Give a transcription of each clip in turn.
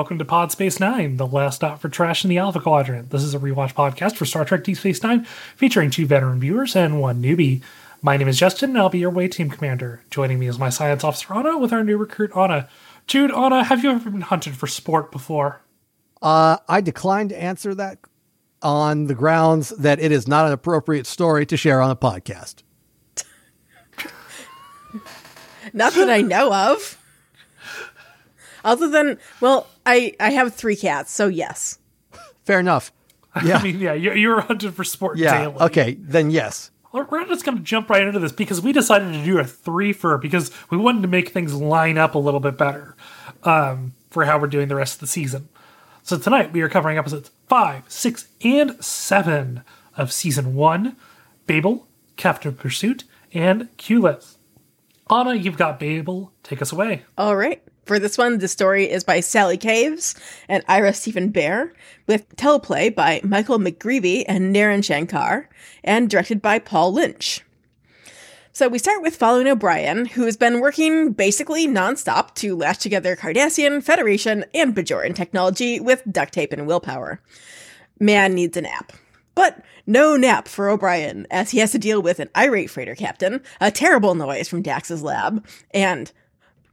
Hello, and welcome to BabSpace Nine, the last stop for trash in the Alpha Quadrant. This is a rewatch podcast for Star Trek Deep Space Nine, featuring two veteran viewers and one newbie. My name is Justen, and I'll be your way team commander. Joining me is my science officer, Ana, with our new recruit, Ana. Jude, Ana, have you ever been hunted for sport before? Uh, I decline to answer that on the grounds that it is not an appropriate story to share on a podcast. Not that I know of. Other than, well, I I have three cats, so yes. Fair enough. Yeah. I mean, yeah, you, you were hunted for sport Yeah. daily. Okay. Then yes. Well, We're just going to jump right into this because we decided to do a three for because we wanted to make things line up a little bit better um, for how we're doing the rest of the season. So tonight we are covering episodes five, six, and seven of season one Babel, Captive Pursuit, and Q-less. Ana, you've got Babel. Take us away. All right. For this one, the story is by Sally Caves and Ira Steven Behr, with teleplay by Michael McGreevy and Naren Shankar, and directed by Paul Lynch. So we start with following O'Brien, who has been working basically nonstop to lash together Cardassian, Federation, and Bajoran technology with duct tape and willpower. Man needs a nap. But no nap for O'Brien, as he has to deal with an irate freighter captain, a terrible noise from Dax's lab, and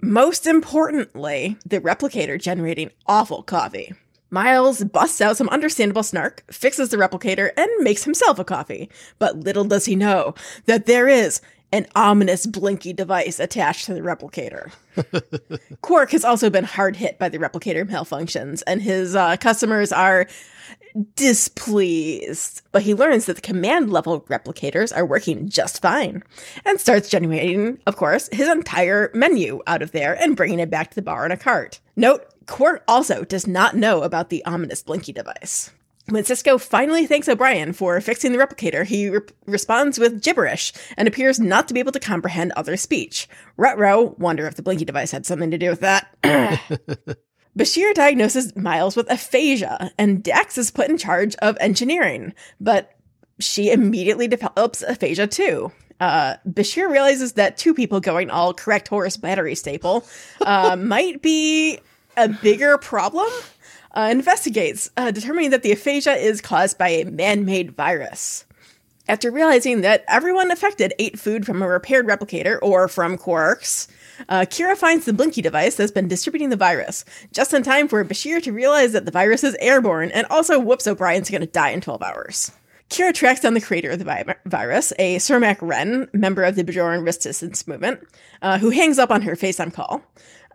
most importantly, the replicator generating awful coffee. Miles busts out some understandable snark, fixes the replicator, and makes himself a coffee. But little does he know that there is an ominous blinky device attached to the replicator. Quark has also been hard hit by the replicator malfunctions, and his uh, customers are displeased. But he learns that the command level replicators are working just fine and starts generating, of course, his entire menu out of there and bringing it back to the bar in a cart. Note, Quark also does not know about the ominous blinky device. When Sisko finally thanks O'Brien for fixing the replicator, he re- responds with gibberish and appears not to be able to comprehend other speech. Rutro, wonder if the blinky device had something to do with that. Bashir diagnoses Miles with aphasia, and Dax is put in charge of engineering, but she immediately develops aphasia too. Uh, Bashir realizes that two people going all correct horse battery staple uh, might be a bigger problem. Uh, investigates, uh, determining that the aphasia is caused by a man made virus. After realizing that everyone affected ate food from a repaired replicator or from quarks, uh, Kira finds the Blinky device that's been distributing the virus, just in time for Bashir to realize that the virus is airborne and also whoops O'Brien's gonna die in 12 hours. Kira tracks down the creator of the vi- virus, a Surmak Ren, member of the Bajoran resistance movement, uh, who hangs up on her FaceTime call.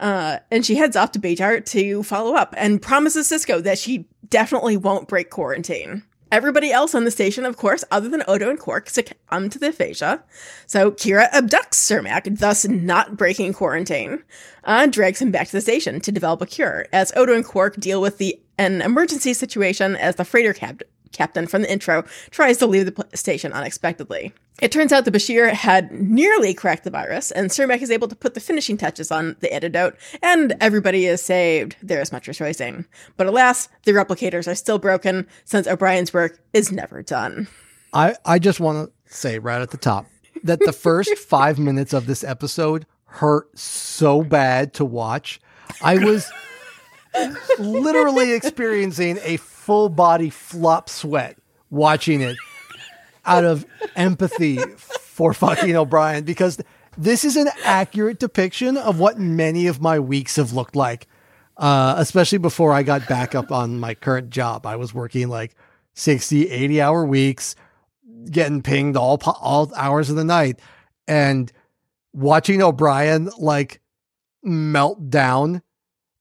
Uh, and she heads off to Bajor to follow up and promises Sisko that she definitely won't break quarantine. Everybody else on the station, of course, other than Odo and Quark, succumb to the aphasia. So Kira abducts Surmak, thus not breaking quarantine, and drags him back to the station to develop a cure, as Odo and Quark deal with the an emergency situation as the freighter cap- captain from the intro tries to leave the pl- station unexpectedly. It turns out that Bashir had nearly cracked the virus, and Surmak is able to put the finishing touches on the antidote, and everybody is saved. There is much rejoicing. But alas, the replicators are still broken since O'Brien's work is never done. I, I just want to say right at the top that the first five minutes of this episode hurt so bad to watch. I was literally experiencing a full body flop sweat watching it out of empathy for fucking O'Brien because this is an accurate depiction of what many of my weeks have looked like. Uh, especially before I got back up on my current job. I was working like 60, 80 hour weeks, getting pinged all all hours of the night and watching O'Brien like melt down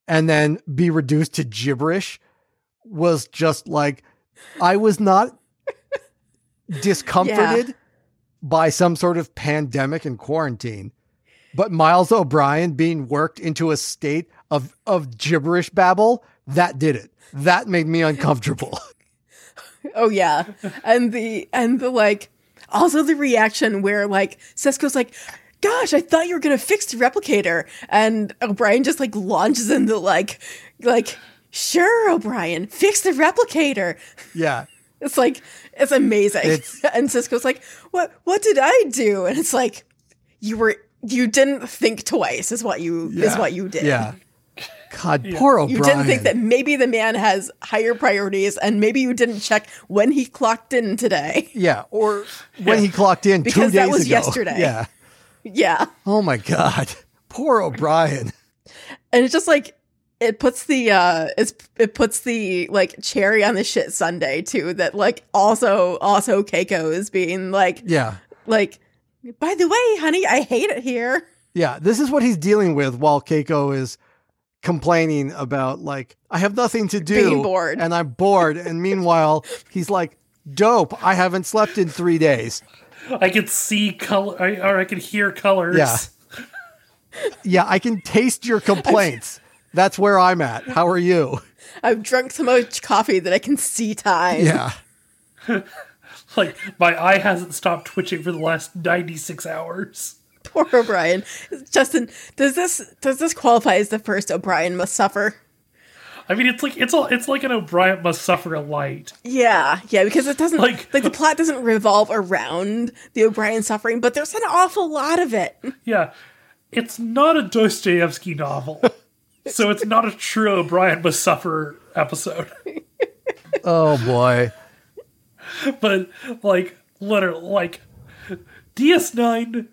and then be reduced to gibberish was just like I was not discomforted by some sort of pandemic and quarantine. But Miles O'Brien being worked into a state of of gibberish babble, that did it. That made me uncomfortable. Oh yeah. And the and the like also the reaction where like Sisko's like, gosh, I thought you were gonna fix the replicator. And O'Brien just like launches into like like, sure, O'Brien, fix the replicator. yeah. It's like it's amazing. It's- and Sisko's like, What what did I do? And it's like, you were you didn't think twice is what you is what you did. Yeah. God, poor O'Brien. You didn't think that maybe the man has higher priorities and maybe you didn't check when he clocked in today. Yeah, or when he clocked in two Because that was ago. yesterday. Yeah. Yeah. Oh my God. Poor O'Brien. And it's just like it puts the uh it's it puts the like cherry on the shit Sunday too that like also also Keiko is being like Yeah. like by the way, honey, I hate it here. Yeah. This is what he's dealing with while Keiko is complaining about, like, I have nothing to do. Being bored. And I'm bored. and meanwhile, he's like, dope. I haven't slept in three days. I could see color, I- or I could hear colors. Yeah. Yeah. I can taste your complaints. That's where I'm at. How are you? I've drunk so much coffee that I can see time. Yeah. Like my eye hasn't stopped twitching for the last ninety six hours. Poor O'Brien. Justen, does this does this qualify as the first O'Brien must suffer? I mean, it's like it's a, it's like an O'Brien must suffer a light. Yeah, yeah, because it doesn't Like- like, the plot doesn't revolve around the O'Brien suffering, but there's an awful lot of it. Yeah, it's not a Dostoevsky novel, so it's not a true O'Brien must suffer episode. Oh boy. but like literally like DS9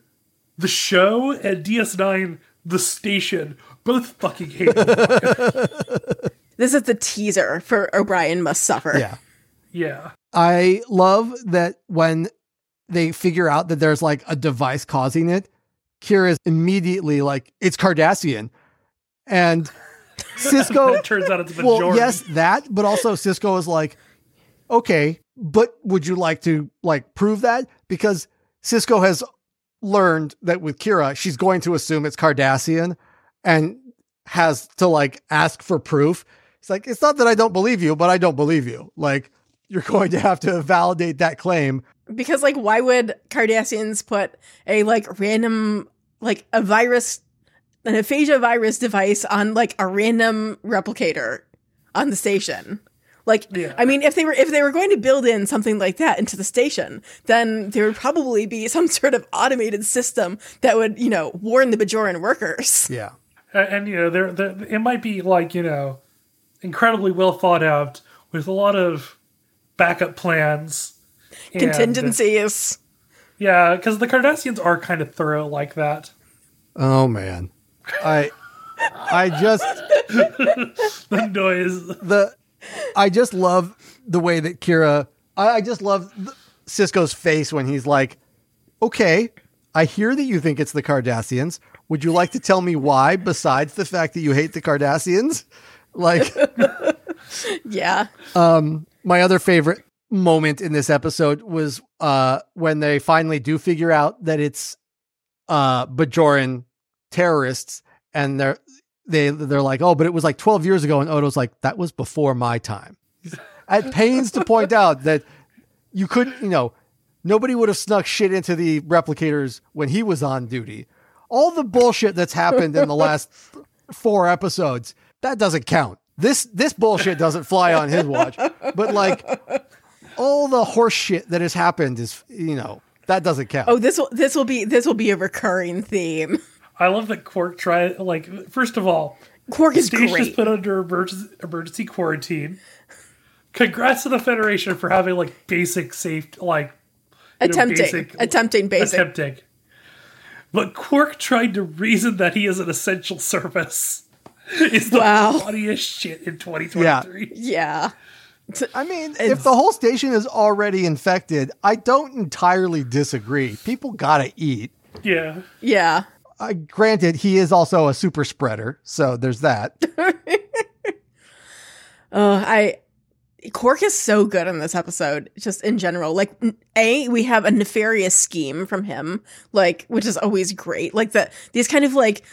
the show and DS9 the station both fucking hate it. This is the teaser for O'Brien must suffer. Yeah. yeah. I love that when they figure out that there's like a device causing it, Kira's immediately like, it's Cardassian. And Sisko, It turns out it's the well, majority. yes, that, but also Sisko is like, okay, but would you like to like prove that? Because Sisko has learned that with Kira, she's going to assume it's Cardassian and has to like ask for proof. It's like, it's not that I don't believe you, but I don't believe you. Like, you're going to have to validate that claim. Because like why would Cardassians put a like random like a virus an aphasia virus device on like a random replicator on the station? Like Yeah. I mean if they were if they were going to build in something like that into the station, then there would probably be some sort of automated system that would, you know, warn the Bajoran workers. Yeah. and, and, you know, there, there it might be like you know, incredibly well thought out with a lot of backup plans, and- Contingencies. Yeah, because the Cardassians are kind of thorough like that. Oh man. I I just The noise. the I just love the way that Kira I, I just love th- Sisko's face when he's like, "Okay, I hear that you think it's the Cardassians. Would you like to tell me why besides the fact that you hate the Cardassians?" Like Yeah. Um, my other favorite moment in this episode was uh when they finally do figure out that it's uh Bajoran terrorists and they're they they're like, "Oh, but it was like 12 years ago." And Odo's like, "That was before my time." At pains to point out that you couldn't, you know, nobody would have snuck shit into the replicators when he was on duty. All the bullshit that's happened in the last four episodes, that doesn't count. This this bullshit doesn't fly on his watch. But like all the horse shit that has happened is, you know, that doesn't count. Oh, this will this will be this will be a recurring theme. I love that Quark tried. Like, first of all, Quark is Station's great. put under emergency, emergency quarantine. Congrats to the Federation for having like basic safety, like you know, attempting basic- attempting basic attempting. But Quark tried to reason that he is an essential service. Is the Wow. funniest shit in 2023. yeah I mean, if the whole station is already infected, I don't entirely disagree. People gotta eat. Yeah. yeah Uh, granted, he is also a super spreader, so there's that. uh, i Quark is so good in this episode, just in general. Like, a we have a nefarious scheme from him, like which is always great. Like the these kind of like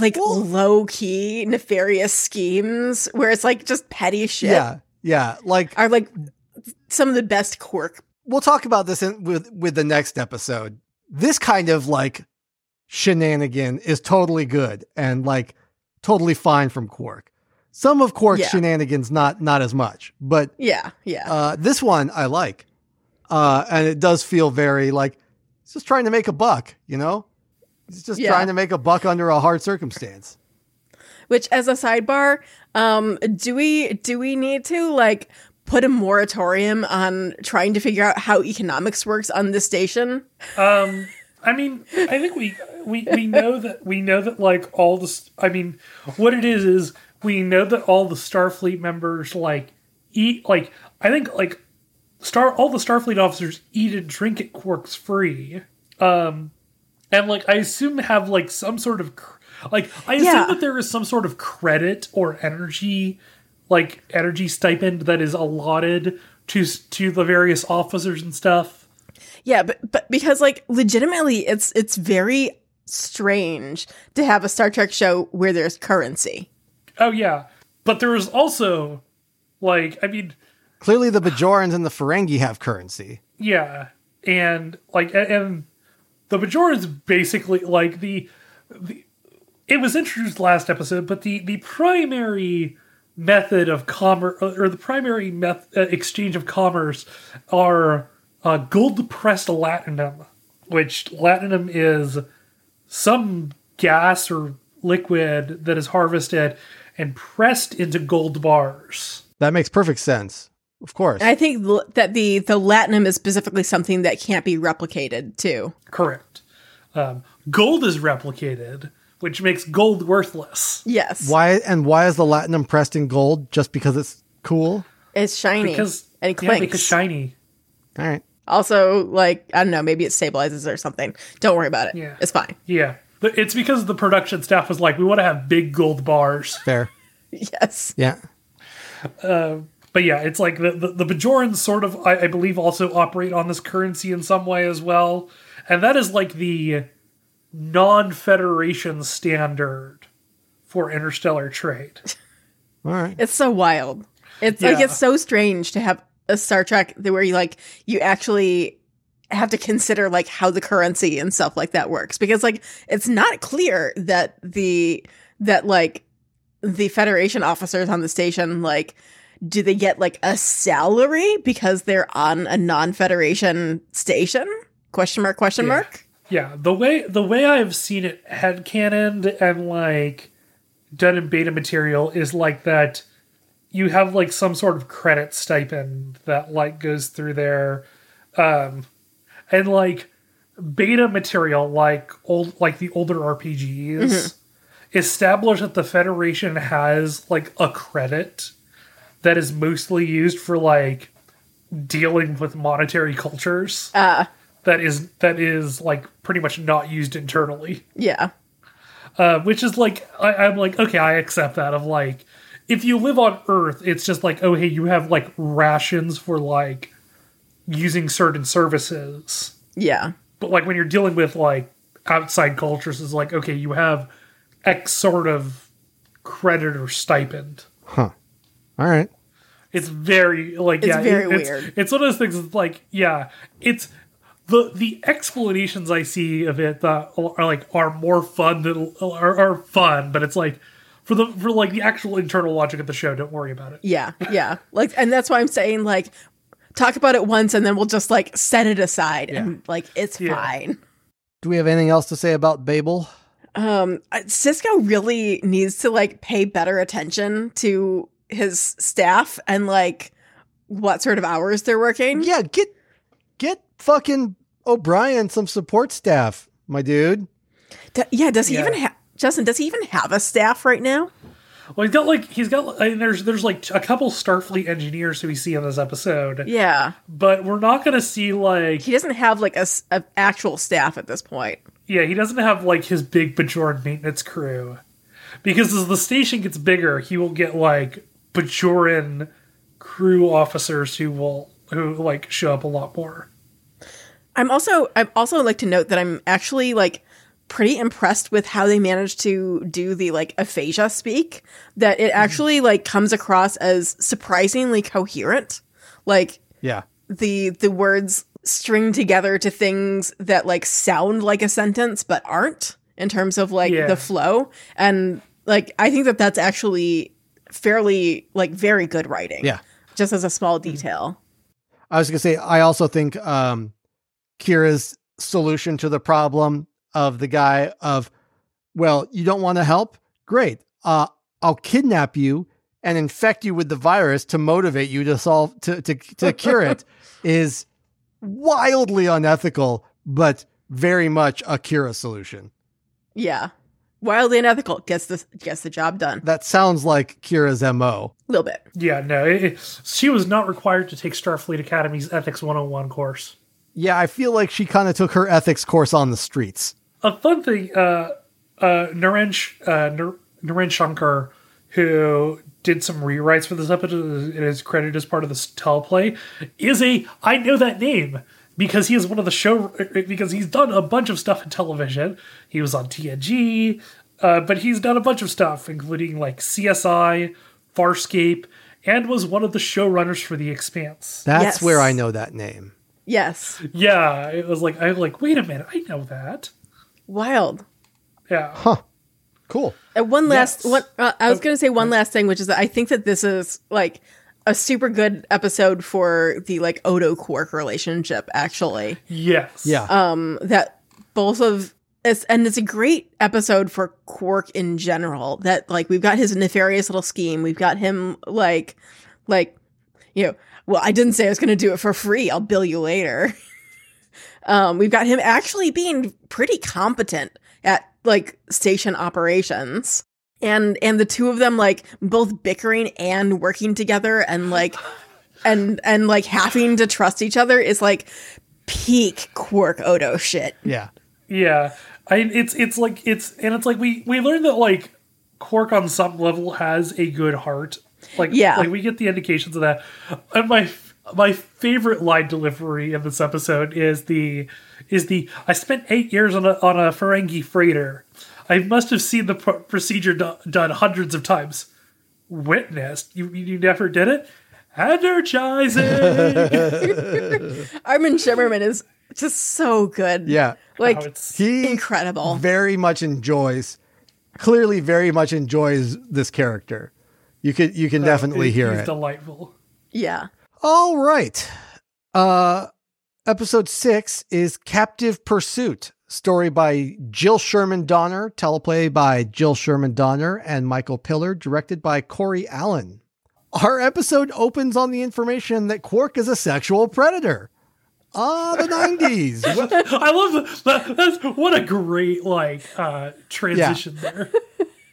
like low key nefarious schemes where it's like just petty shit Yeah, yeah. Like are like some of the best Quark. we'll talk about this in, with with the next episode. This kind of like shenanigan is totally good and like totally fine from Quark. Some of Quark's Yeah. shenanigans not not as much, but Yeah, yeah, uh, this one I like, uh, and it does feel very like he's just trying to make a buck. You know, he's just Yeah. trying to make a buck under a hard circumstance. Which, as a sidebar, um, do we do we need to like put a moratorium on trying to figure out how economics works on this station? Um, I mean, I think we we we know that we know that like all the. I mean, what it is is we know that all the Starfleet members like eat like I think like star all the Starfleet officers eat and drink at Quark's free. Um, and like I assume have like some sort of cr- like I assume Yeah. that there is some sort of credit or energy like energy stipend that is allotted to to the various officers and stuff. Yeah, but but because like legitimately, it's it's very strange to have a Star Trek show where there's currency. Oh yeah, but there is also like I mean Clearly, the Bajorans and the Ferengi have currency. yeah, and like and the Bajorans basically like the the it was introduced last episode, but the the primary method of commerce or the primary meth- uh, exchange of commerce are uh, gold pressed latinum, which latinum is some gas or liquid that is harvested and pressed into gold bars. That makes perfect sense. Of course. And I think l- that the the latinum is specifically something that can't be replicated too. Correct. Um, gold is replicated, which makes gold worthless Yes, why and why is the latinum pressed in gold? Just because it's cool? it's shiny because and it yeah, clinks. because shiny. All right. also, like I don't know, maybe it stabilizes or something. Don't worry about it. Yeah. It's fine. Yeah, But it's because the production staff was like, we want to have big gold bars. Fair. Yes. Yeah. But yeah, it's like the the, the Bajorans sort of, I, I believe, also operate on this currency in some way as well, and that is like the non-federation standard for interstellar trade. All right. It's so wild. It's like it's so strange to have a Star Trek where you like you actually have to consider like how the currency and stuff like that works because like it's not clear that the that like the Federation officers on the station like do they get like a salary because they're on a non-federation station? Question mark question Yeah. mark? Yeah, the way the way I've seen it headcanoned and like done in beta material is like that you have like some sort of credit stipend that like goes through there. Um and like beta material like old like the older RPGs establish that the Federation has like a credit that is mostly used for like dealing with monetary cultures Uh that is that is like pretty much not used internally. yeah. Uh, which is like I, I'm like okay, I accept that. Of like, if you live on Earth, it's just like oh hey, you have like rations for like using certain services. Yeah. But like when you're dealing with like outside cultures, is like okay, you have X sort of credit or stipend. All right. It's very like yeah. It's yeah, very it- it's, weird. It's one of those things. Like yeah, it's the the explanations I see of it that are like are more fun than are, are fun, but it's like for the for like the actual internal logic of the show. Don't worry about it. Yeah, yeah. Like, and that's why I'm saying, like, talk about it once and then we'll just, like, set it aside and, like, it's Yeah. fine. Do we have anything else to say about Babel? Um, Sisko really needs to, like, pay better attention to his staff and, like, what sort of hours they're working. Yeah, get get fucking O'Brien some support staff, my dude. D- yeah, does he Yeah. even have, Justen, does he even have a staff right now? Well, he's got like he's got. I mean, there's there's like a couple Starfleet engineers who we see in this episode, Yeah. but we're not gonna see like He doesn't have, like, a actual staff at this point. Yeah, he doesn't have like his big Bajoran maintenance crew. Because as the station gets bigger, he will get like Bajoran crew officers who will who like show up a lot more. I'm also I'd also like to note that I'm actually like pretty impressed with how they managed to do the like aphasia speak that it mm-hmm. actually like comes across as surprisingly coherent like Yeah. the the words string together to things that like sound like a sentence but aren't in terms of like Yeah. the flow and like I think that that's actually fairly like very good writing Yeah. just as a small detail I was gonna say I also think um Kira's solution to the problem of the guy of well, you don't want to help? Great. Uh I'll kidnap you and infect you with the virus to motivate you to solve to to, to cure it is wildly unethical, but very much a Kira solution. Yeah. Wildly unethical. Gets the gets the job done. That sounds like Kira's MO. A little bit. Yeah, no, it, it- she was not required to take Starfleet Academy's Ethics 101 course. Yeah, I feel like she kind of took her ethics course on the streets. A fun thing, uh, uh, Naren, uh, Nar- Naren Shankar, who did some rewrites for this episode and is credited as part of this teleplay, is a I know that name because he is one of the show because he's done a bunch of stuff in television. He was on TNG, uh, but he's done a bunch of stuff, including like CSI, Farscape, and was one of the showrunners for The Expanse. That's Yes. where I know that name. Yes. Yeah, it was like I'm like, wait a minute, I know that. Wild. Yeah. Huh. Cool. And one last Yes. one. Uh, I was going to say one last thing, which is that I think that this is like a super good episode for the like Odo Quark relationship. Actually, Yes. Yeah. um, that both of it's and it's a great episode for Quark in general. That like we've got his nefarious little scheme. We've got him like like you know. Well, I didn't say I was going to do it for free. I'll bill you later. um, we've got him actually being pretty competent at like station operations and and the two of them like both bickering and working together and like and and like having to trust each other is like peak quark odo shit yeah. Yeah, I it's it's like it's and it's like we we learned that like Quark on some level has a good heart. Like Yeah. like we get the indications of that. And my my favorite line delivery in this episode is the is the I spent eight years on a on a Ferengi freighter. I must have seen the pro- procedure do- done hundreds of times. Witnessed? You you never did it? Energizing. Armin Shimerman is just so good Yeah. like Wow, it's- He incredible very much enjoys clearly very much enjoys this character. You could you can definitely hear He's it. delightful. yeah All right. Uh episode 6 is Captive Pursuit. Story by Jill Sherman Donner, teleplay by Jill Sherman Donner and Michael Piller, directed by Corey Allen. Our episode opens on the information that Quark is a sexual predator. Ah, the 90s. I love that. That's what a great like uh transition there.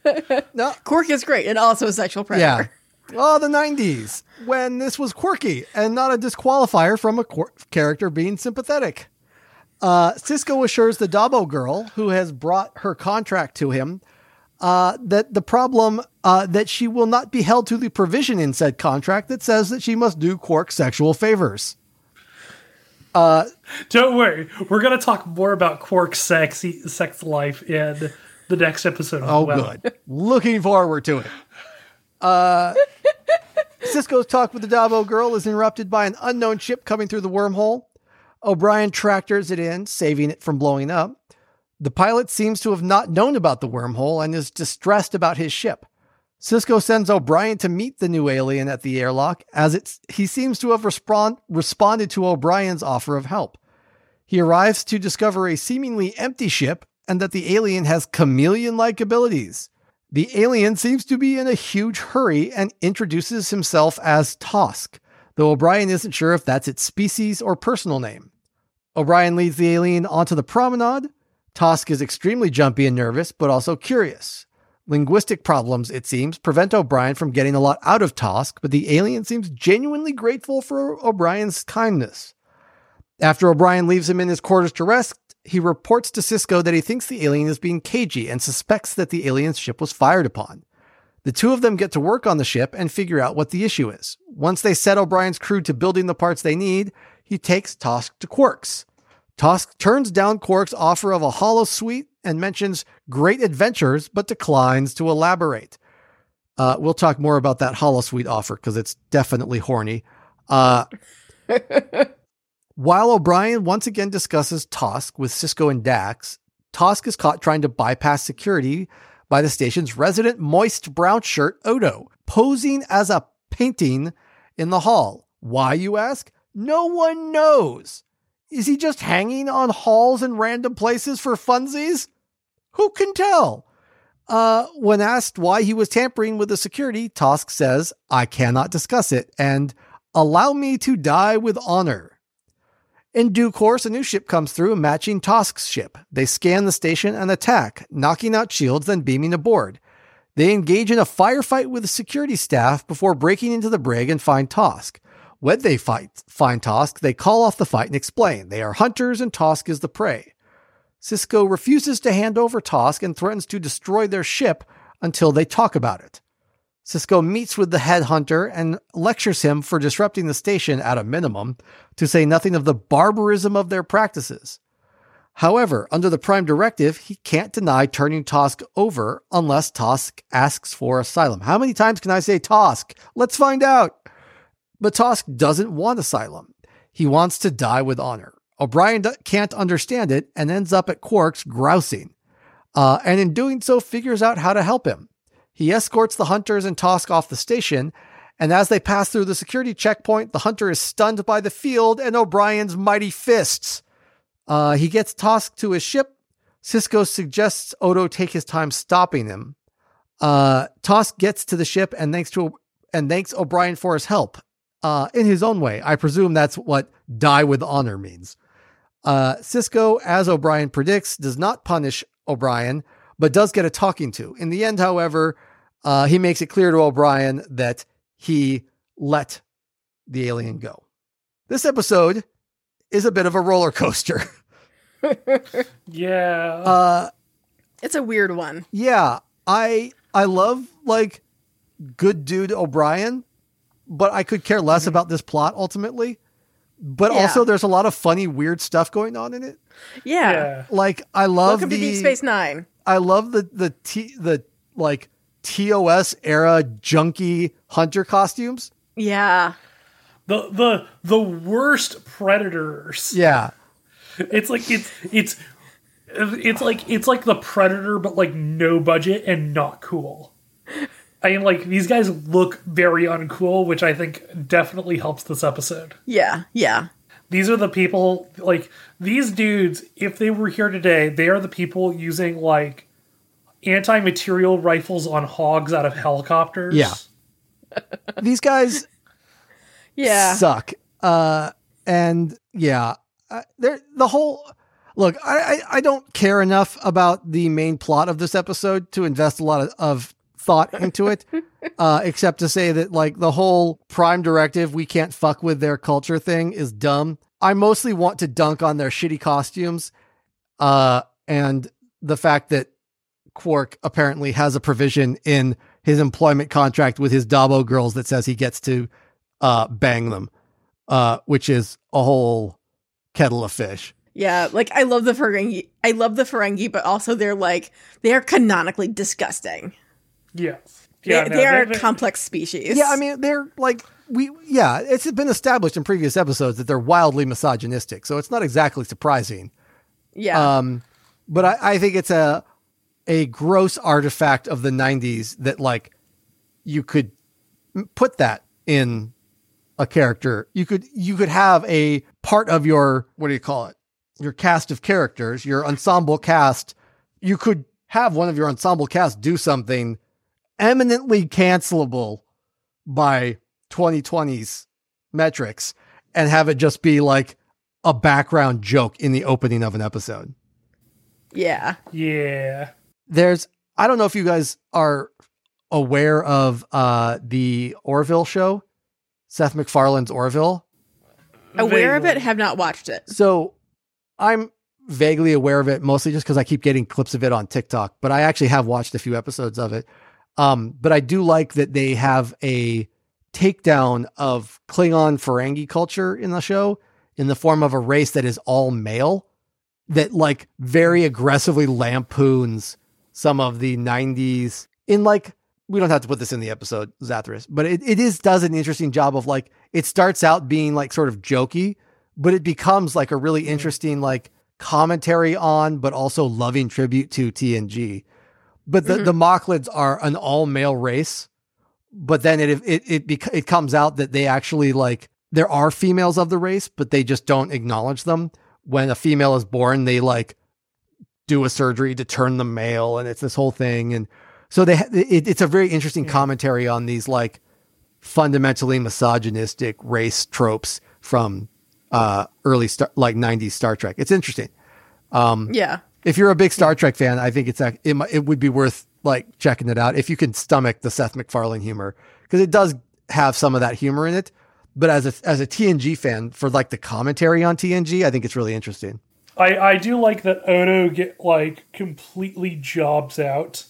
no, quark is great and also a sexual predator Yeah. Oh, the 90s, when this was quirky and not a disqualifier from a quir- character being sympathetic. Uh, Sisko assures the Dabo girl, who has brought her contract to him, uh, that the problem uh, that she will not be held to the provision in said contract that says that she must do Quark sexual favors. Don't worry, we're gonna talk more about Quark's sexy sex life in the next episode. Oh, well. good. Looking forward to it. Uh, Sisko's talk with the Dabo girl is interrupted by an unknown ship coming through the wormhole. O'Brien tractors it in, saving it from blowing up. The pilot seems to have not known about the wormhole and is distressed about his ship. Sisko sends O'Brien to meet the new alien at the airlock, as it's, he seems to have respond, responded to O'Brien's offer of help. He arrives to discover a seemingly empty ship and that the alien has chameleon like abilities. The alien seems to be in a huge hurry and introduces himself as Tosk, though O'Brien isn't sure if that's its species or personal name. O'Brien leads the alien onto the promenade. Tosk is extremely jumpy and nervous, but also curious. Linguistic problems, it seems, prevent O'Brien from getting a lot out of Tosk, but the alien seems genuinely grateful for O'Brien's kindness. After O'Brien leaves him in his quarters to rest, he reports to Sisko that he thinks the alien is being cagey and suspects that the alien's ship was fired upon. The two of them get to work on the ship and figure out what the issue is. Once they set O'Brien's crew to building the parts they need, he takes Tosk to Quark's. Tosk turns down Quark's offer of a holosuite and mentions great adventures, but declines to elaborate. Uh, we'll talk more about that holosuite offer because it's definitely horny. Uh, while O'Brien once again discusses Tosk with Sisko and Dax, Tosk is caught trying to bypass security by the station's resident moist brown shirt Odo, posing as a painting in the hall. Why, you ask? No one knows. Is he just hanging on halls and random places for funsies? Who can tell? Uh, when asked why he was tampering with the security, Tosk says, I cannot discuss it and allow me to die with honor. In due course, a new ship comes through, matching Tosk's ship. They scan the station and attack, knocking out shields, then beaming aboard. They engage in a firefight with the security staff before breaking into the brig and find Tosk. When they fight, find Tosk, they call off the fight and explain they are hunters and Tosk is the prey. Sisko refuses to hand over Tosk and threatens to destroy their ship until they talk about it. Sisko meets with the head hunter and lectures him for disrupting the station at a minimum, to say nothing of the barbarism of their practices. However, under the Prime Directive, he can't deny turning Tosk over unless Tosk asks for asylum. How many times can I say Tosk? Let's find out. But Tosk doesn't want asylum. He wants to die with honor. O'Brien can't understand it and ends up at Quark's grousing. Uh, and in doing so, figures out how to help him. He escorts the hunters and Tosk off the station, and as they pass through the security checkpoint, the hunter is stunned by the field and O'Brien's mighty fists. Uh, he gets Tosk to his ship. Sisko suggests Odo take his time stopping him. Uh, Tosk gets to the ship and thanks to and thanks O'Brien for his help. Uh, in his own way, I presume that's what "die with honor" means. Uh, Sisko, as O'Brien predicts, does not punish O'Brien, but does get a talking to. In the end, however, uh, he makes it clear to O'Brien that he let the alien go. This episode is a bit of a roller coaster. yeah. Uh, it's a weird one. Yeah, I I love like good dude O'Brien, but I could care less mm-hmm. about this plot ultimately. But yeah. also, there's a lot of funny, weird stuff going on in it. Yeah, yeah. like I love Welcome the to Deep Space Nine. I love the the t the like TOS era junky hunter costumes. Yeah. The the the worst predators. Yeah. It's like it's it's it's like it's like the predator but like no budget and not cool. I mean like these guys look very uncool, which I think definitely helps this episode. Yeah, yeah. These are the people like these dudes, if they were here today, they are the people using like anti-material rifles on hogs out of helicopters. Yeah. These guys yeah suck. Uh and yeah, uh, they're the whole look, I, I, I don't care enough about the main plot of this episode to invest a lot of, of thought into it, uh, except to say that like the whole prime directive, we can't fuck with their culture thing is dumb. I mostly want to dunk on their shitty costumes, uh, and the fact that Quark apparently has a provision in his employment contract with his Dabo girls that says he gets to uh, bang them, uh, which is a whole kettle of fish. Yeah, like I love the Ferengi. I love the Ferengi, but also they're like they are canonically disgusting. Yes. Yeah, they, no, they are a complex species. Yeah, I mean they're like we. Yeah, it's been established in previous episodes that they're wildly misogynistic, so it's not exactly surprising. Yeah. Um, but I, I think it's a a gross artifact of the 90s that like you could put that in a character you could you could have a part of your what do you call it your cast of characters your ensemble cast you could have one of your ensemble cast do something eminently cancelable by 2020's metrics and have it just be like a background joke in the opening of an episode yeah yeah there's I don't know if you guys are aware of uh the Orville show, Seth MacFarlane's Orville. Aware of it, have not watched it. So I'm vaguely aware of it, mostly just because I keep getting clips of it on TikTok, but I actually have watched a few episodes of it. Um, but I do like that they have a takedown of Klingon Ferengi culture in the show in the form of a race that is all male that like very aggressively lampoons some of the 90s in like we don't have to put this in the episode zathras but it, it is does an interesting job of like it starts out being like sort of jokey but it becomes like a really mm-hmm. interesting like commentary on but also loving tribute to tng but the, mm-hmm. the are an all male race but then it it it, bec- it comes out that they actually like there are females of the race but they just don't acknowledge them when a female is born they like do a surgery to turn them male, and it's this whole thing. And so they ha- it, it's a very interesting commentary on these like fundamentally misogynistic race tropes from uh, early star- like '90s Star Trek. It's interesting. Um, Yeah. If you're a big Star Trek fan, I think it's ac- it, it would be worth like checking it out if you can stomach the Seth MacFarlane humor because it does have some of that humor in it. But as a as a TNG fan, for like the commentary on TNG, I think it's really interesting. I, I do like that Odo get like completely jobs out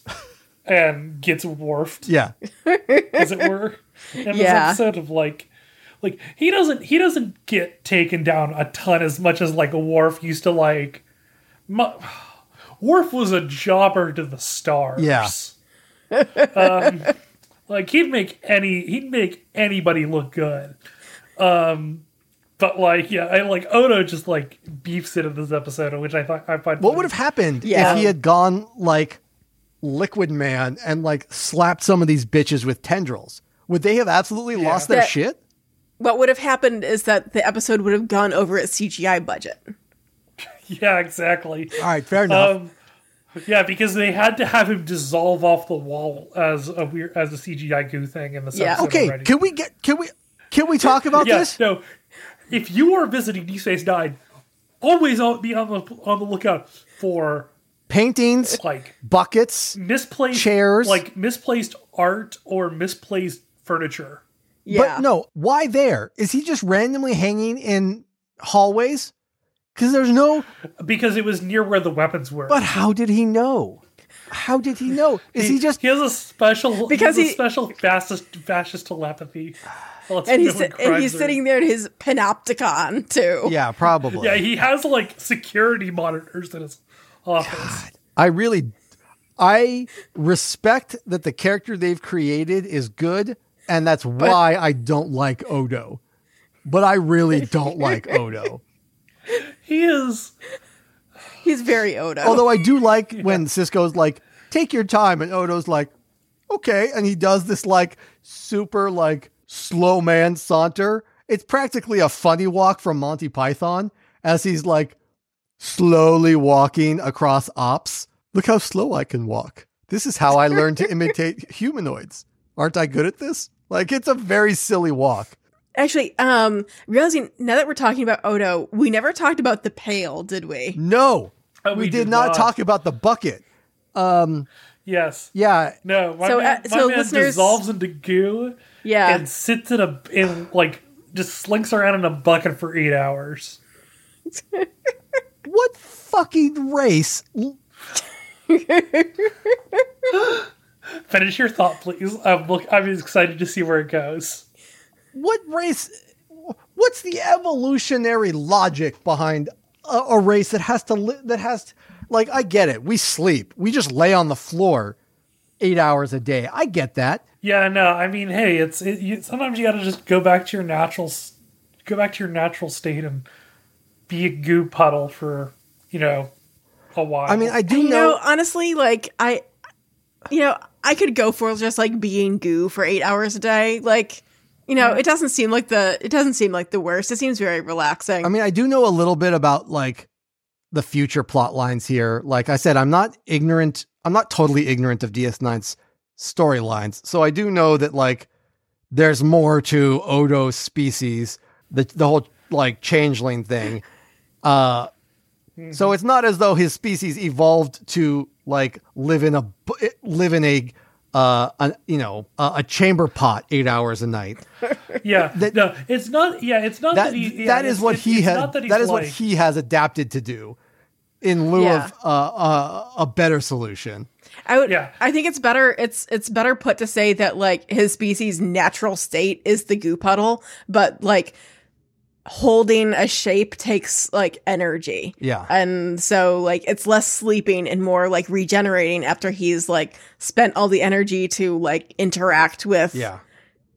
and gets Worfed, Yeah, as it were. In this Yeah. episode of like like he doesn't he doesn't get taken down a ton as much as like a Worf used to like mu- Worf was a jobber to the stars. Yeah. um, like he'd make any he'd make anybody look good. Um but like yeah, I like Odo just like beefs it in this episode, which I thought I find what funny. would have happened Yeah. if he had gone like Liquid Man and like slapped some of these bitches with tendrils? Would they have absolutely lost their That- shit? What would have happened is that the episode would have gone over its CGI budget. Yeah, exactly. All right, fair enough. Um, yeah, because they had to have him dissolve off the wall as a weird as a CGI goo thing in the Yeah. okay, already. can we get can we can we talk about yeah, this? no. If you are visiting Deep Space Nine, always be on the on the lookout for Paintings, like buckets. misplaced Chairs. like misplaced art or misplaced furniture. Yeah. But no, why there? Is he just randomly hanging in hallways? Because there's no. Because it was near where the weapons were. But how did he know? How did he know? Is he just he has a special Because he, has he- a special fascist fascist telepathy. Lets and he's and he's are- sitting there in his panopticon too. Yeah, probably. Yeah, he has like security monitors in his office. God, I really I respect that the character they've created is good, and that's why I don't like Odo. But I really don't like Odo. He is He's very Odo. Although I do like when Sisko's like, take your time, and Odo's like, okay. And he does this like super like slow man saunter. It's practically a funny walk from Monty Python as he's like slowly walking across ops. Look how slow I can walk. This is how I learned to imitate humanoids. Aren't I good at this? Like it's a very silly walk. Actually, um, realizing now that we're talking about Odo, we never talked about the pail, did we? No, Oh, we, we did did not, not. talk about the bucket. Um, yes. Yeah, No, my So, man, uh, my so man listeners- dissolves into goo Yeah. and sits in a in like just slinks around in a bucket for eight hours. what fucking race Finish your thought, please. I'm look. I'm excited to see where it goes. What race what's the evolutionary logic behind a, a race that has to li- that has to, like i get it we sleep we just lay on the floor eight hours a day i get that Yeah, no. I mean, hey, it's it, you, sometimes you got to just go back to your natural, go back to your natural state and be a goo puddle for you know a while. i mean i do you know, know, honestly, like I, you know, I could go for just like being goo for eight hours a day. Like, you know, it doesn't seem like the it doesn't seem like the worst. It seems very relaxing. i mean i do know a little bit about like the future plot lines here. Like i said i'm not ignorant i'm not totally ignorant of ds9's storylines. So i do know that like there's more to odo's species the, the whole like changeling thing. Uh so it's not as though his species evolved to like live in a live in a uh a, you know a, a chamber pot eight hours a night yeah, that- no, it's not. Yeah, it's not that, that he. yeah, that is what he has not he's that is what he has adapted to do in lieu Yeah. of uh, uh, a better solution I would. Yeah. I think it's better. It's it's better put to say that like his species' natural state is the goo puddle, but like holding a shape takes like energy. Yeah. And so like it's less sleeping and more like regenerating after he's like spent all the energy to like interact with yeah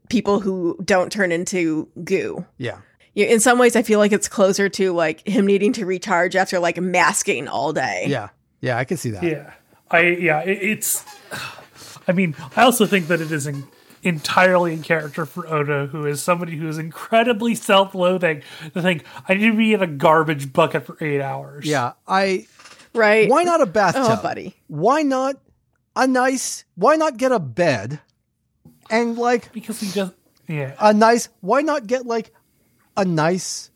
people who don't turn into goo. yeah Yeah, In some ways I feel like it's closer to like him needing to recharge after like masking all day. yeah yeah i can see that Yeah, I yeah, it, it's. I mean, I also think that it is in, entirely in character for Odo, who is somebody who is incredibly self-loathing. To think I need to be in a garbage bucket for eight hours. yeah i right? Why not a oh, bathtub? Oh, buddy. Why not a nice? Why not get a bed? And like because he just yeah. a nice. Why not get like a nice,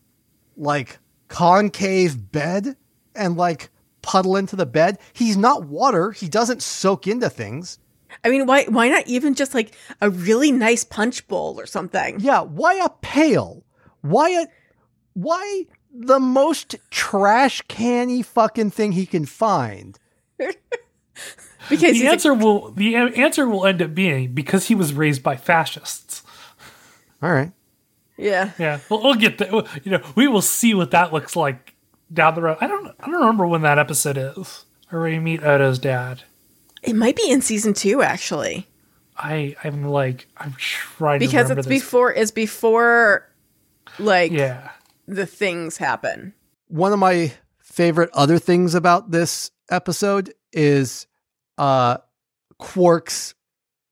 like concave bed and like puddle into the bed? He's not water. He doesn't soak into things. I mean, why why not even just like a really nice punch bowl or something? Yeah. Why a pail? Why a? Why the most trash canny fucking thing he can find? Because The he's a- answer will the answer will end up being because he was raised by fascists. All right. yeah. Yeah, we'll, we'll get there. You know, we will see what that looks like down the road. I don't. I don't remember when that episode is, where we meet Odo's dad. It might be in season two actually, I. I'm like. I'm trying to because remember it's this. before it's before like Yeah. the things happen. one of my favorite other things about this episode is uh Quark's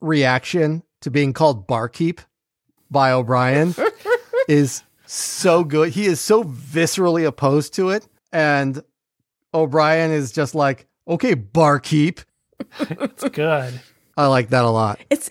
reaction to being called barkeep by O'Brien is so good. He is so viscerally opposed to it and O'Brien is just like, "Okay, barkeep." It's good. I like that a lot. It's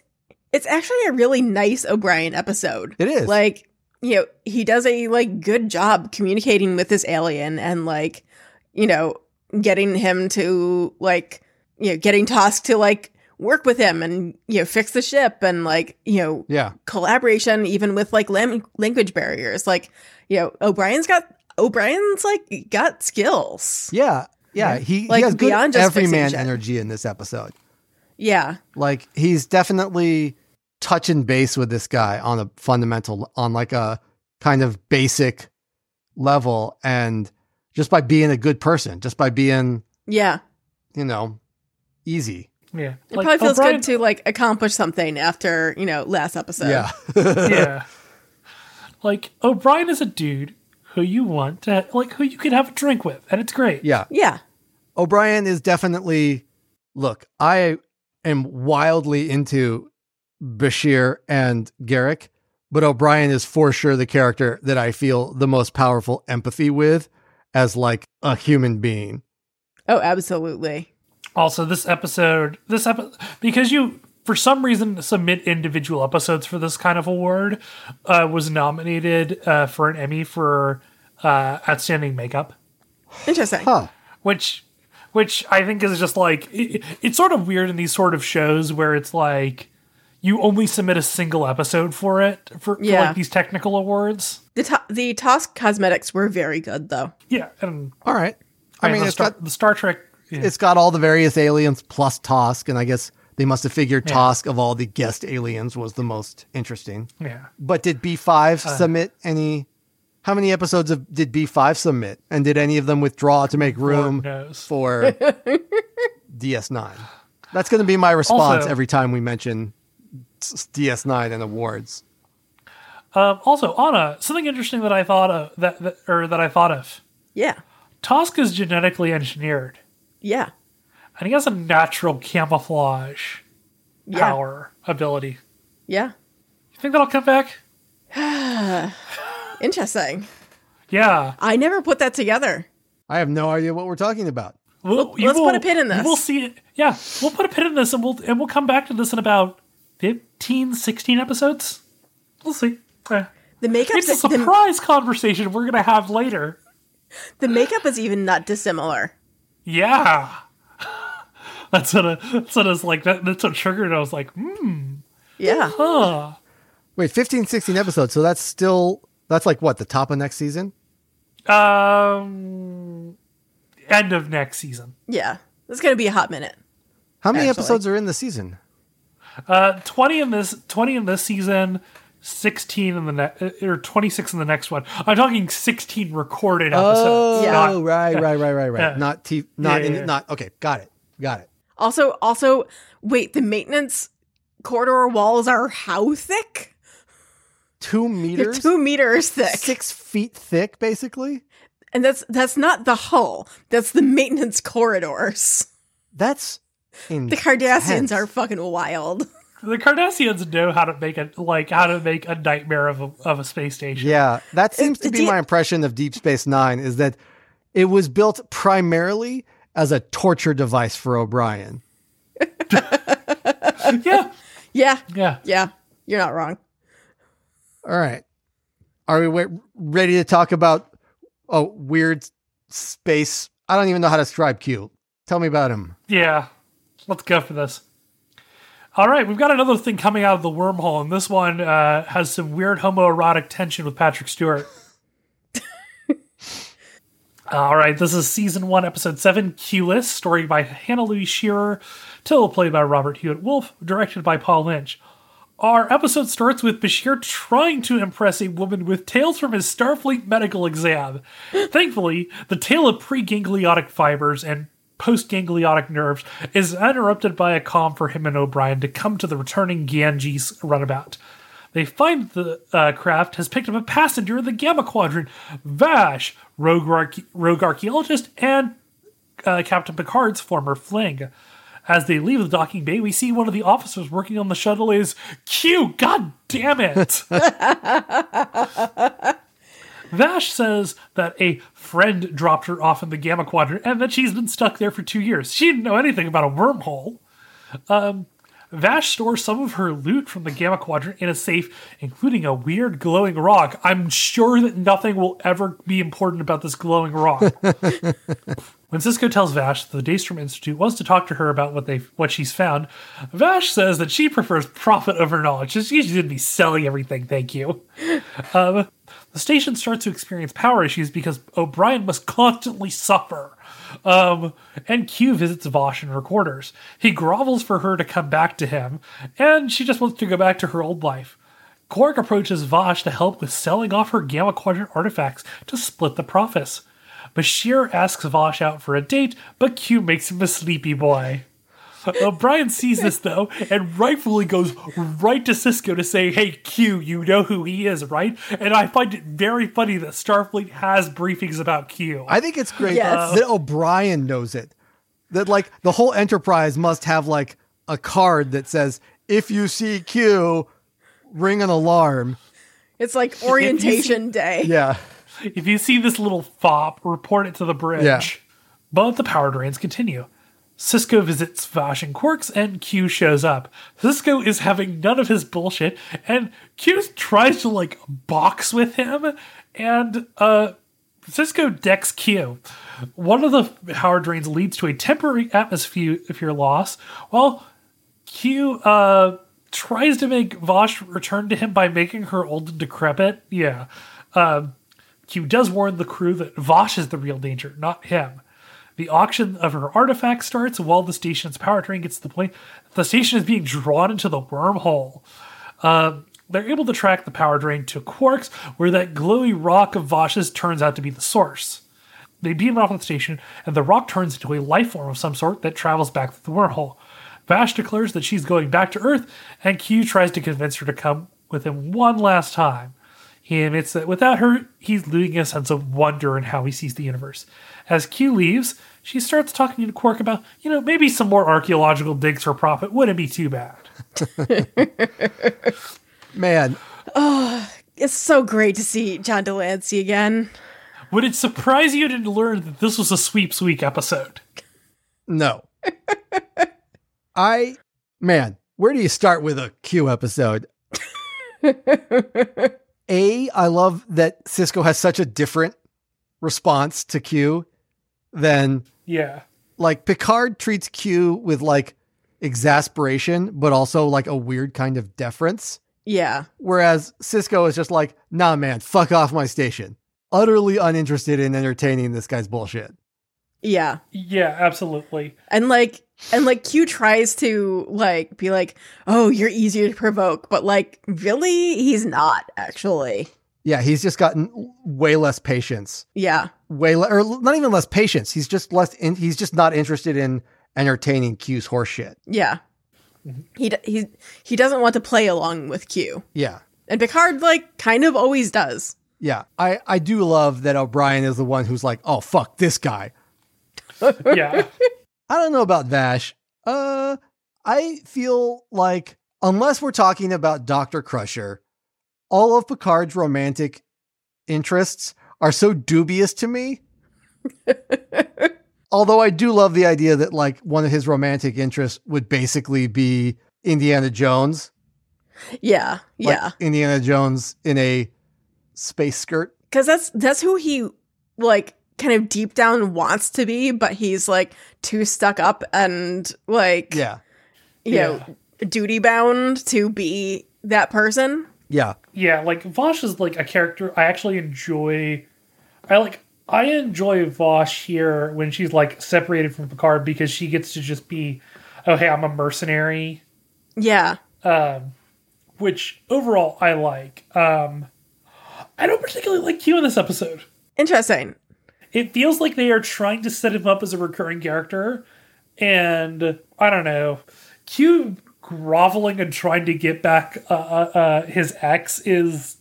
it's actually a really nice O'Brien episode. It is. Like, you know, he does a like good job communicating with this alien and like, you know, getting him to like, you know, getting Tosk to like work with him and you know fix the ship and like you know Yeah. collaboration even with like lam- language barriers like you know o'brien's got o'brien's like got skills Yeah. Yeah, he, Like, he has good beyond just fixing everyman energy in this episode. yeah. Like he's definitely touching base with this guy on a fundamental on like a kind of basic level and just by being a good person just by being yeah. you know easy. Yeah. it probably feels O'Brien- good to like accomplish something after you know last episode. Yeah. Yeah. Like O'Brien is a dude who you want to like who you can have a drink with, and it's great. yeah. Yeah. O'brien is definitely look i am wildly into bashir and Garak but o'brien is for sure the character that i feel the most powerful empathy with as like a human being. Oh absolutely. Also, this episode, this episode, because you for some reason submit individual episodes for this kind of award, uh, was nominated uh, for an Emmy for uh, outstanding makeup, interesting huh which which I think is just like it, it's sort of weird in these sort of shows where it's like you only submit a single episode for it for, for Yeah. like these technical awards. the to- the Tosk cosmetics were very good though Yeah, and all right i mean the it's Star, got the Star Trek. yeah. it's got all the various aliens plus Tosk, and I guess they must have figured Yeah. Tosk of all the guest aliens was the most interesting. yeah. But did B five Uh. submit any? How many episodes of did B five submit, and did any of them withdraw to make room for DS nine? That's going to be my response Also- every time we mention DS nine and awards. Um, also, Anna, something interesting that I thought of that, that or that I thought of. yeah Tosk is genetically engineered, yeah and he has a natural camouflage yeah power ability. yeah You think that'll come back? interesting Yeah. i never put that together I have no idea what we're talking about. We'll, you let's put a pin in you this. We'll see it. Yeah, we'll put a pin in this, and we'll and we'll come back to this in about 15, 16 episodes. We'll see. Eh. the makeup It's a the, surprise conversation we're gonna have later. the makeup is even not dissimilar Yeah. That's what a, that's what I was like. That, that's what triggered. it. I was like, hmm, yeah huh. Wait, 15, 16 episodes. So that's still that's like what the top of next season. Um, end of next season. yeah it's gonna be a hot minute How many Actually. episodes are in the season? Uh, twenty in this, twenty in this season, sixteen in the next, or twenty six in the next one. I'm talking sixteen recorded episodes. Yeah. not- Oh, right, right, right, right, right. Yeah. Not t- not Yeah, in yeah. not okay. Got it. Got it. Also, also, wait, the maintenance corridor walls are how thick? Two They're meters, two meters thick, six feet thick, basically. and that's that's not the hull. That's the maintenance corridors. That's in The Cardassians are fucking wild. The Cardassians know how to make a like how to make a nightmare of a of a space station. Yeah, that uh, seems to be my impression of Deep Space Nine. Is that it was built primarily as a torture device for O'Brien. yeah, Yeah, yeah. yeah, you're not wrong. All right. Are we wa- ready to talk about a weird space? I don't even know how to describe Q. Tell me about him. Yeah, let's go for this. All right, we've got another thing coming out of the wormhole, and this one uh, has some weird homoerotic tension with Patrick Stewart. Uh, all right, this is season one, episode seven, Q-Less, story by Hannah Louise Shearer, teleplay by Robert Hewitt Wolfe, directed by Paul Lynch. Our episode starts with Bashir trying to impress a woman with tales from his Starfleet medical exam. Thankfully, the tale of pre-ganglionic fibers and post-ganglionic nerves is interrupted by a call for him and O'Brien to come to the returning Ganges runabout. They find the uh, craft has picked up a passenger in the Gamma Quadrant, Vash, rogue, arche- rogue archaeologist, and uh, Captain Picard's former fling. As they leave the docking bay, we see one of the officers working on the shuttle is Q. God damn it! Vash says that a friend dropped her off in the Gamma Quadrant and that she's been stuck there for two years. She didn't know anything about a wormhole. Um, Vash stores some of her loot from the Gamma Quadrant in a safe, including a weird glowing rock. I'm sure that nothing will ever be important about this glowing rock. When Sisko tells Vash that the Daystrom Institute wants to talk to her about what they what she's found, Vash says that she prefers profit over knowledge. She shouldn't be selling everything, thank you. Um, the station starts to experience power issues because O'Brien must constantly suffer. Um, and Q visits Vash in her quarters. He grovels for her to come back to him, and she just wants to go back to her old life. Quark approaches Vash to help with selling off her Gamma Quadrant artifacts to split the profits. Bashir asks Vash out for a date, but Q makes him a sleepy boy. O'Brien sees this though, and rightfully goes right to Sisko to say, Hey Q, you know who he is, right? And I find it very funny that Starfleet has briefings about Q. I think it's great Yes. that O'Brien knows it. That like the whole enterprise must have like a card that says if you see Q, ring an alarm. It's like orientation day. Yeah. If you see this little fop, report it to the bridge. Yeah. But the power drains continue. Sisko visits Vash and Quark's, and Q shows up. Sisko is having none of his bullshit, and Q tries to like box with him, and uh, Sisko decks Q. One of the power drains leads to a temporary atmosphere loss, while Q uh, tries to make Vash return to him by making her old and decrepit. Yeah. Um, Q does warn the crew that Vash is the real danger, not him. The auction of her artifacts starts while the station's power train gets to the point the station is being drawn into the wormhole. Um, they're able to track the power drain to Quark's, where that glowy rock of Vash's turns out to be the source. They beam off the station, and the rock turns into a life form of some sort that travels back to the wormhole. Vash declares that she's going back to Earth, and Q tries to convince her to come with him one last time. He admits that without her, he's losing a sense of wonder in how he sees the universe. As Q leaves, she starts talking to Quark about, you know, maybe some more archaeological digs for profit wouldn't be too bad. Man, Oh, It's so great to see John de Lancie again. Would it surprise you to learn that this was a sweeps week episode? no. I man, where do you start with a Q episode? A, I love that Sisko has such a different response to Q than Yeah. like Picard treats Q with like exasperation, but also like a weird kind of deference. Yeah. Whereas Sisko is just like, nah, man, fuck off my station. Utterly uninterested in entertaining this guy's bullshit. Yeah. Yeah, absolutely. And like and like Q tries to like be like, "Oh, you're easier to provoke," but like really he's not actually. Yeah, he's just gotten way less patience. Yeah. Way le- or not even less patience. He's just less in- he's just not interested in entertaining Q's horseshit. Yeah. He d- he he doesn't want to play along with Q. Yeah. And Picard like kind of always does. Yeah. I I do love that O'Brien is the one who's like, "Oh, fuck this guy." Yeah. I don't know about Vash. Uh, I feel like unless we're talking about Doctor Crusher, all of Picard's romantic interests are so dubious to me. Although I do love the idea that like one of his romantic interests would basically be Indiana Jones. Yeah, Like yeah. Indiana Jones in a space skirt. Because that's that's who he like kind of deep down wants to be, but he's like too stuck up and like Yeah. you know duty bound to be that person. Yeah. Yeah, like Vash is like a character I actually enjoy. I like I enjoy Vash here when she's like separated from Picard because she gets to just be, oh hey, I'm a mercenary, Yeah. Um, which overall I like. Um I don't particularly like Q in this episode. Interesting. It feels like they are trying to set him up as a recurring character, and I don't know. Q groveling and trying to get back uh, uh, uh, his ex is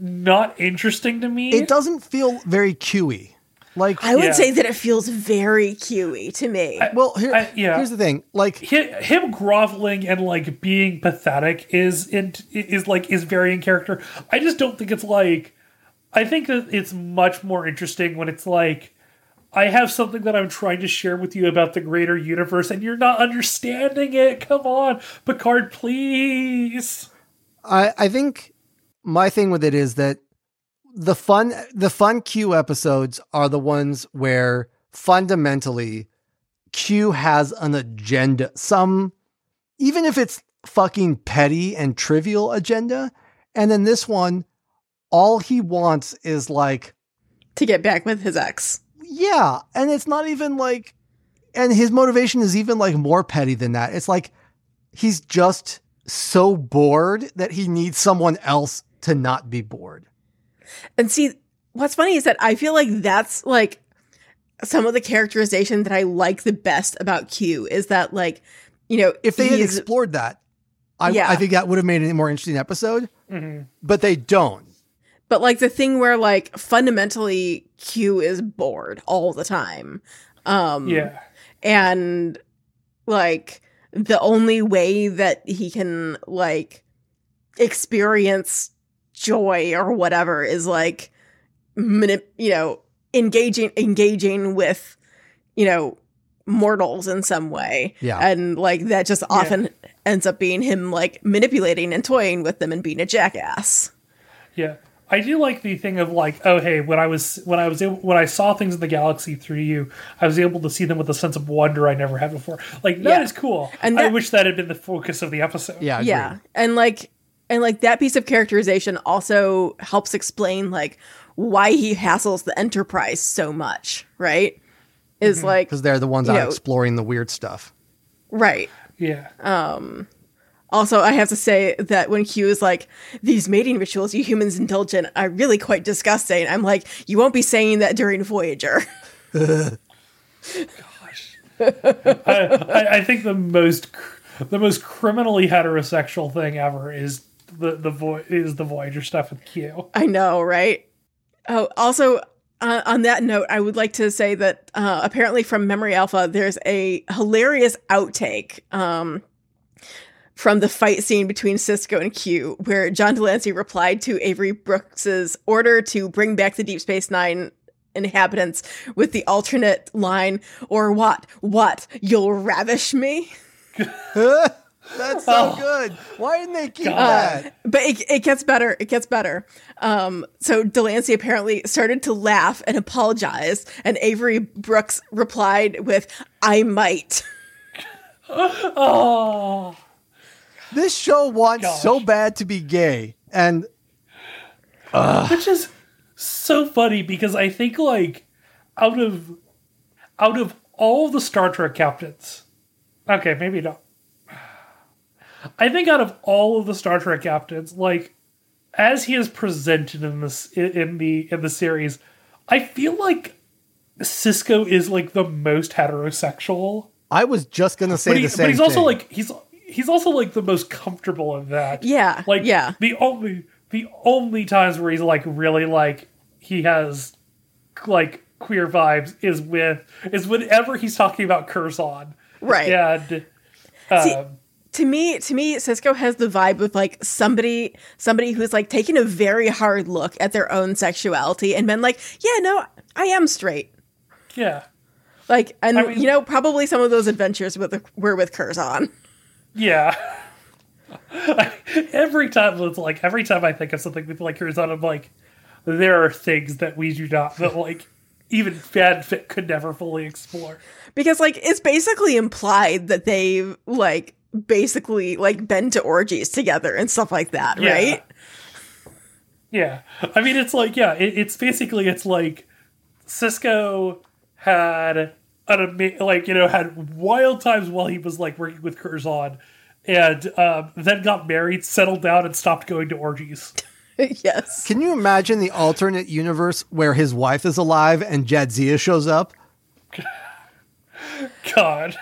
not interesting to me. It doesn't feel very Q-y. Like I would Yeah. say that it feels very QE to me. well, here, I- yeah. here's the thing. Like Hi- him groveling and like being pathetic is in is like is very in character. I just don't think it's like. I think that it's much more interesting when it's like. I have something that I'm trying to share with you about the greater universe, and you're not understanding it. Come on, Picard, please. I, I think my thing with it is that the fun the fun Q episodes are the ones where fundamentally Q has an agenda. Some even if it's fucking petty and trivial agenda. And then this one, all he wants is like, to get back with his ex. Yeah. And it's not even like and his motivation is even like more petty than that. It's like he's just so bored that he needs someone else to not be bored. And see, what's funny is that I feel like that's like some of the characterization that I like the best about Q is that like, you know, If they had explored that, I, Yeah. I think that would have made it a more interesting episode. Mm-hmm. But they don't. But like the thing where like fundamentally Q is bored all the time. Um Yeah, and like the only way that he can like experience joy or whatever is like manip- you know engaging engaging with you know mortals in some way Yeah. and like that just often ends up being him like manipulating and toying with them and being a jackass yeah. I do like the thing of like, oh hey, when I was when I was able, when I saw things in the galaxy through you, I was able to see them with a sense of wonder I never had before. Like that is Yeah. cool. And I wish that had been the focus of the episode. Yeah. agreed. yeah and like and like that piece of characterization also helps explain like why he hassles the enterprise so much right is mm-hmm. like Because they're the ones You out know- exploring the weird stuff. right Yeah. Um, also i have to say that when q is like these mating rituals you humans indulge in are really quite disgusting i'm like you won't be saying that during voyager I, I, I think the most the most criminally heterosexual thing ever is the the vo- is the Voyager stuff with Q. I know, right? Oh, also uh, on that note, I would like to say that uh, apparently from Memory Alpha, there's a hilarious outtake um, from the fight scene between Sisko and Q, where John de Lancie replied to Avery Brooks's order to bring back the Deep Space Nine inhabitants with the alternate line, "Or what? What? You'll ravish me." That's so good. Why didn't they keep that? but it, it gets better. It gets better. Um, so de Lancie apparently started to laugh and apologize, and Avery Brooks replied with, "I might." Oh, This show wants Gosh. so bad to be gay. And which is so funny because I think like out of out of all the Star Trek captains, okay, maybe not. I think out of all of the Star Trek captains, like as he is presented in this in in the in the series, I feel like Sisko is like the most heterosexual. I was just gonna say But, he, the same but he's also thing. like he's he's also like the most comfortable in that. Yeah, Like yeah. the only the only times where he's like really like he has like queer vibes is with is whenever he's talking about Curzon. Right. And See, um, to me, to me, Sisko has the vibe of like somebody, somebody who's like taken a very hard look at their own sexuality and been like, "Yeah, no, I am straight." yeah. Like, and I mean- you know, probably some of those adventures with were with Curzon. Yeah. every time it's like every time I think of something with like Curzon, I'm like, there are things that we do not that like even fanfic could never fully explore. because like it's basically implied that they've like basically like been to orgies together and stuff like that, Yeah. right? Yeah, I mean it's like yeah, it, it's basically it's like Sisko had an ama- like you know had wild times while he was like working with Curzon, and um, then got married, settled down, and stopped going to orgies. yes. Can you imagine the alternate universe where his wife is alive and Jadzia shows up? God,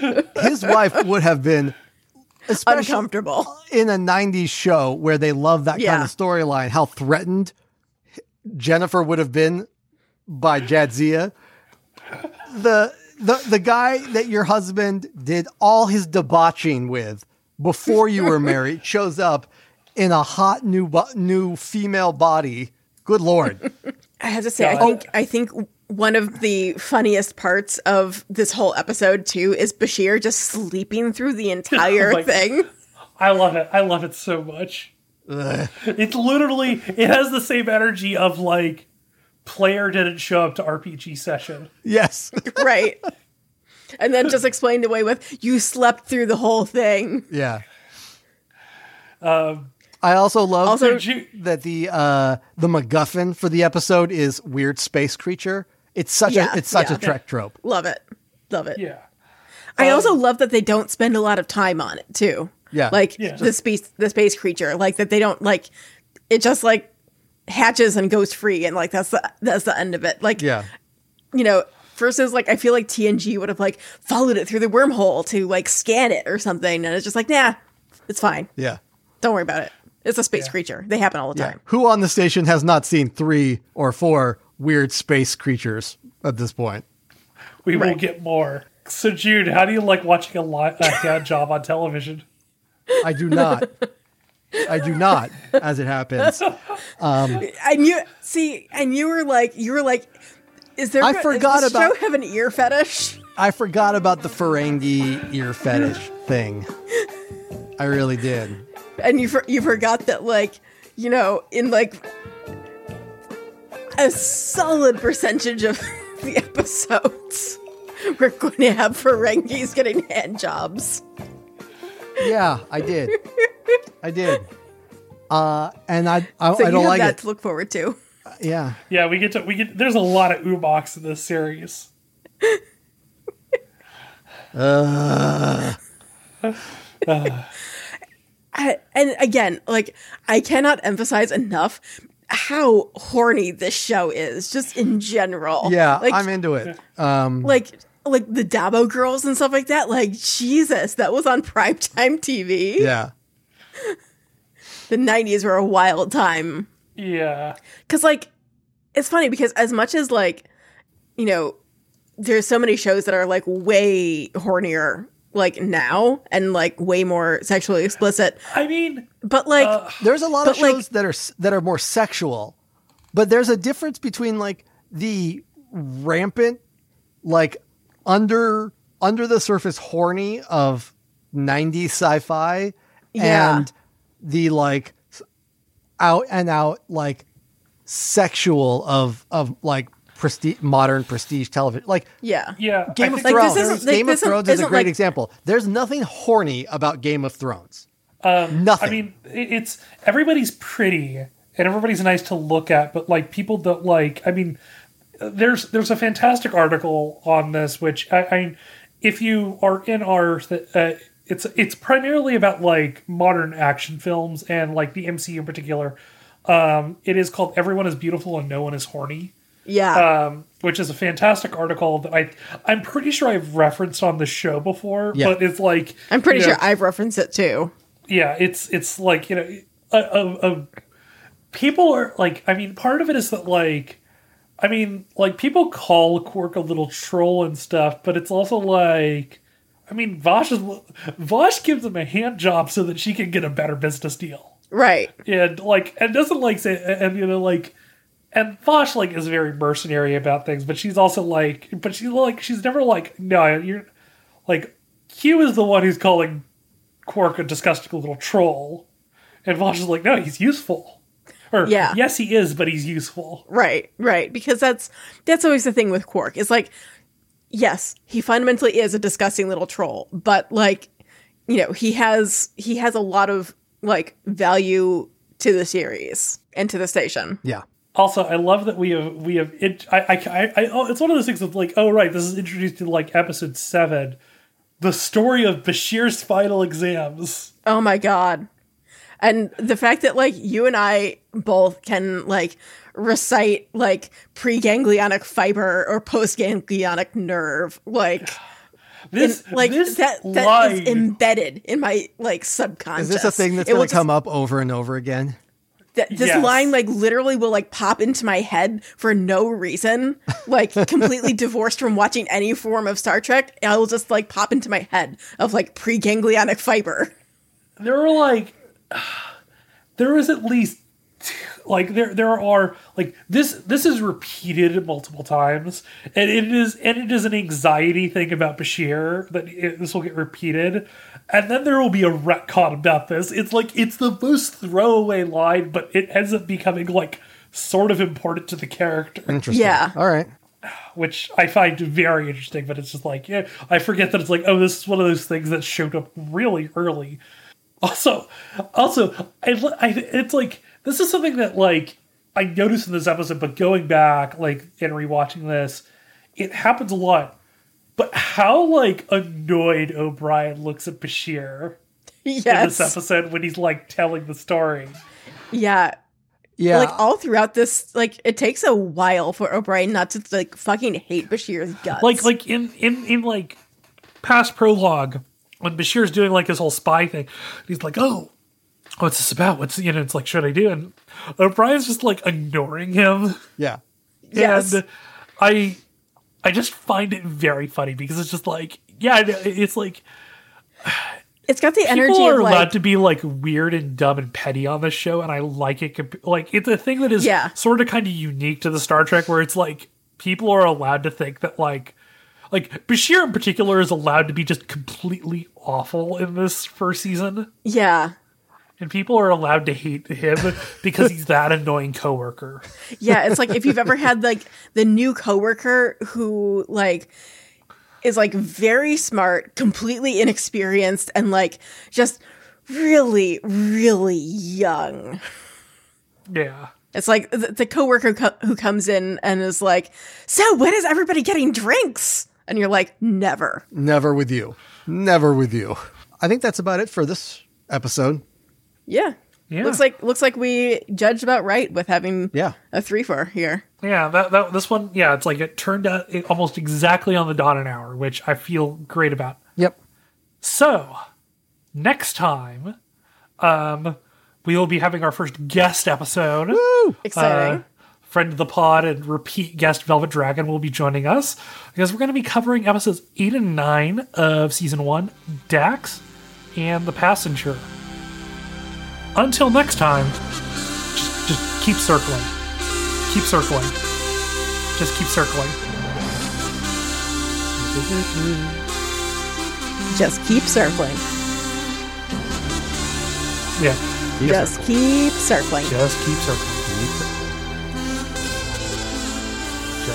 His wife would have been, especially Uncomfortable. in a 90s show where they love that kind of storyline, how threatened Jennifer would have been by Jadzia. The, the, the guy that your husband did all his debauching with before you were married shows up in a hot new bo- new female body. Good lord. I have to say, I think I think one of the funniest parts of this whole episode too is Bashir just sleeping through the entire my- thing. I love it. I love it so much. It's literally it has the same energy of like player didn't show up to RPG session. Yes. right. And then just explained away with you slept through the whole thing. Yeah. I also love Also- you- that the uh, the MacGuffin for the episode is weird space creature. It's such Yeah, a it's such yeah. a Trek trope. Love it. Love it. Yeah. I also love that they don't spend a lot of time on it too. Yeah. Like Yeah. the space the space creature. Like that they don't like it just like hatches and goes free and like that's the that's the end of it. Like Yeah. you know, versus like I feel like TNG would have like followed it through the wormhole to like scan it or something, and it's just like, nah, it's fine. Yeah. Don't worry about it. It's a space Yeah. creature. They happen all the Yeah. time. Who on the station has not seen three or four weird space creatures at this point? We will get more. So Jude, how do you like watching a, li- a hand job on television? I do not. I do not, as it happens. Um, And you see, and you were like, you were like, is there? I does forgot this about- show have an ear fetish. I forgot about the Ferengi ear fetish thing. I really did. and you for, you forgot that like you know in like a solid percentage of the episodes we're going to have Ferengis getting hand jobs. Yeah, I did. I did. Uh, and I I, So I don't like that it. to look forward to. Uh, Yeah. Yeah, we get to we get. There's a lot of oo-mox in this series. I, and again, like I cannot emphasize enough how horny this show is, just in general. Yeah, like I'm into it. Um, like like the Dabo girls and stuff like that. Like Jesus, that was on primetime TV. yeah. The '90s were a wild time. Yeah, Cause like it's funny because as much as like, you know, there's so many shows that are like way hornier like now and like way more sexually explicit. I mean, But like uh, There's a lot of But, like- shows that are that are more sexual, but there's a difference between like the rampant, like under under the surface horny of '90s sci-fi Yeah. and the like out and out like sexual of of like prestige modern prestige television like yeah. yeah. Game I of think Like, this Thrones. isn't- like, Game this of Thrones is a great like- example. There's nothing horny about Game of Thrones. Um, Nothing. I mean, it's everybody's pretty and everybody's nice to look at, but like people don't like. I mean, there's there's a fantastic article on this, which I, I if you are in our, uh, it's it's primarily about like modern action films and like the MCU in particular. Um, it is called "Everyone is Beautiful and No One is Horny." Yeah. um, which is a fantastic article that I I'm pretty sure I've referenced on the show before, Yeah. but it's like I'm pretty you know, sure I've referenced it too. yeah, it's it's like you know, a, a, a, people are like I mean, part of it is that like I mean, like people call Quark a little troll and stuff, but it's also like. I mean, Vash is Vash gives him a hand job so that she can get a better business deal Right. and like and doesn't like say and you know like and Vash like is very mercenary about things, but she's also like, but she's like, she's never like, no, you're like, Q is the one who's calling Quark a disgusting little troll, and Vash is like, no, he's useful. Or Yeah. yes, he is, but he's useful. Right, right. Because that's that's always the thing with Quark. It's like, yes, he fundamentally is a disgusting little troll, but like, you know, he has he has a lot of like value to the series and to the station. Yeah. Also, I love that we have we have it. I, I, I, I oh, it's one of those things of like, oh right, this is introduced in like episode seven, the story of Bashir's final exams. Oh my god. And the fact that like you and I both can like recite like preganglionic fiber or postganglionic nerve like This like this that that line, is embedded in my like subconscious. Is this a thing that's It going will to come up over and over again? Th- this Yes. line like literally will like pop into my head for no reason, like completely divorced from watching any form of Star Trek. I will just like pop into my head of like preganglionic fiber. there are like there is at least like there there are like this this is repeated multiple times and it is and it is an anxiety thing about Bashir that it, this will get repeated and then there will be a retcon about this it's like it's the most throwaway line but it ends up becoming like sort of important to the character Interesting. Yeah. All right. which I find very interesting. But it's just like, yeah, I forget that it's like, oh, this is one of those things that showed up really early. Also, also, I, I it's like this is something that like I noticed in this episode, but going back like and rewatching this, it happens a lot. But how like annoyed O'Brien looks at Bashir in this episode when he's like telling the story. Yeah. Yeah. Like all throughout this, like it takes a while for O'Brien not to like fucking hate Bashir's guts. like like in in in like past prologue when Bashir's doing like his whole spy thing, he's like, "Oh, what's this about? What's you know?" It's like, "Should I do?" And O'Brien's just like ignoring him, yeah. Yes. and I I just find it very funny because it's just like, yeah, it's like it's got the energy people are of allowed like to be like weird and dumb and petty on this show, and I like it. comp- Like it's a thing that is Yeah. sort of kind of unique to the Star Trek, where it's like people are allowed to think that like like Bashir in particular is allowed to be just completely awful in this first season, yeah. and people are allowed to hate him because he's that annoying coworker. Yeah, it's like if you've ever had like the new coworker who like is like very smart, completely inexperienced, and like just really, really young. Yeah. It's like the, the coworker co- who comes in and is like, "So when is everybody getting drinks?" And you're like, "Never." Never with you. Never with you. I think that's about it for this episode. Yeah. Yeah. Looks like looks like we judged about right with having Yeah. a three for here. Yeah, that, that this one, yeah, it's like it turned out it almost exactly on the dot an hour, which I feel great about. Yep. So, next time, um, we will be having our first guest episode. Woo! Exciting. Uh, friend of the pod and repeat guest Velvet Dragon will be joining us because we're going to be covering episodes 8 and 9 of season 1, Dax and the Passenger. Until next time, just, just keep circling. Keep circling. Just keep circling. Just keep circling. Yeah, Just keep circling. just keep circling.